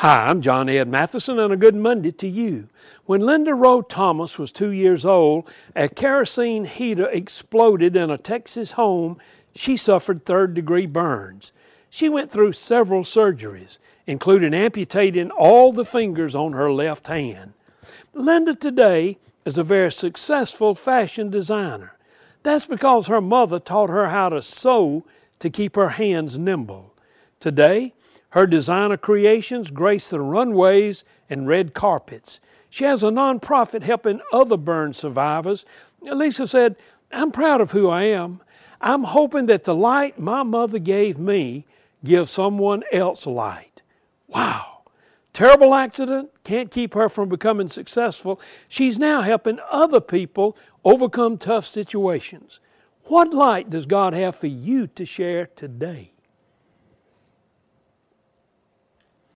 Hi, I'm John Ed Matheson, and a good Monday to you. When Linda Rowe Thomas was two years old, a kerosene heater exploded in a Texas home. She suffered third degree burns. She went through several surgeries, including amputating all the fingers on her left hand. Linda today is a very successful fashion designer. That's because her mother taught her how to sew to keep her hands nimble. Today, her designer creations grace the runways and red carpets. She has a nonprofit helping other burn survivors. Lisa said, I'm proud of who I am. I'm hoping that the light my mother gave me gives someone else light. Wow. Terrible accident, can't keep her from becoming successful. She's now helping other people overcome tough situations. What light does God have for you to share today?